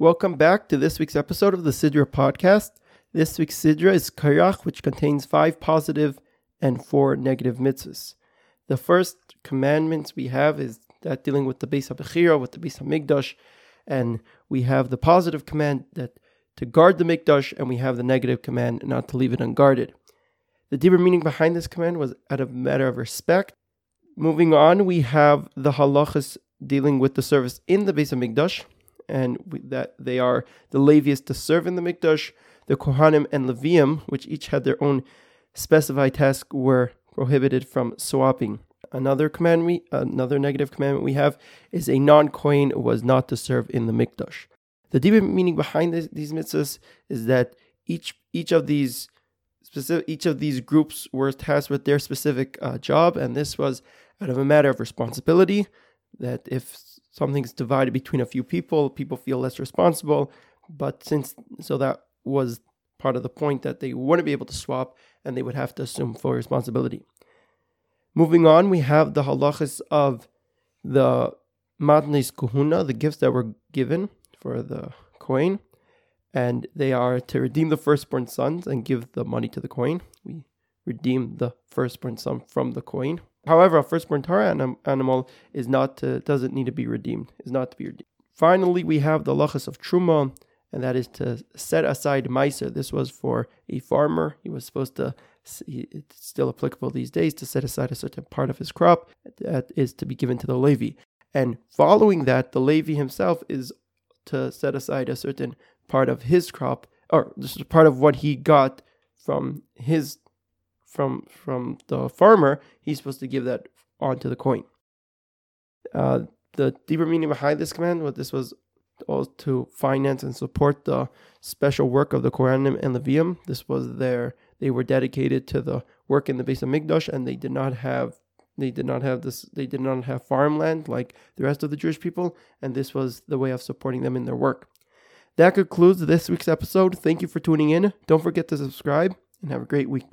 Welcome back to this week's episode of the Sidra podcast. This week's Sidra is Korach, which contains five positive and four negative mitzvahs. The first commandments we have is that dealing with the Beis HaBechira, with the Beis HaMikdash, and we have the positive command that to guard the Mikdash, and we have the negative command not to leave it unguarded. The deeper meaning behind this command was out of matter of respect. Moving on, we have the halachas dealing with the service in the Beis HaMikdash, and we, that they are the Levites to serve in the Mikdash, the Kohanim and Leviim, which each had their own specified task, were prohibited from swapping. Another command we, another negative commandment we have is a non-Kohen was not to serve in the Mikdash. The deeper meaning behind this, these mitzvahs is that each each of these specific each of these groups were tasked with their specific uh, job, and this was out of a matter of responsibility. That if something's divided between a few people, people feel less responsible. But since so that was part of the point that they wouldn't be able to swap and they would have to assume full responsibility. Moving on, we have the halachas of the matnes kuhuna, the gifts that were given for the Kohen, and they are to redeem the firstborn sons and give the money to the Kohen. We redeem the firstborn son from the Kohen. However, a firstborn Torah animal is not to, doesn't need to be redeemed. Is not to be redeemed. Finally, we have the lachas of truma, and that is to set aside meiser. This was for a farmer. He was supposed to. It's still applicable these days to set aside a certain part of his crop that is to be given to the Levi. And following that, the Levi himself is to set aside a certain part of his crop, or this is part of what he got from his from from the farmer, he's supposed to give that on to the Kohen. Uh, the deeper meaning behind this command, what this was to finance and support the special work of the Kohanim and Leviim. This was their they were dedicated to the work in the base of HaMikdash, and they did not have they did not have this they did not have farmland like the rest of the Jewish people, and this was the way of supporting them in their work. That concludes this week's episode. Thank you for tuning in. Don't forget to subscribe and have a great week.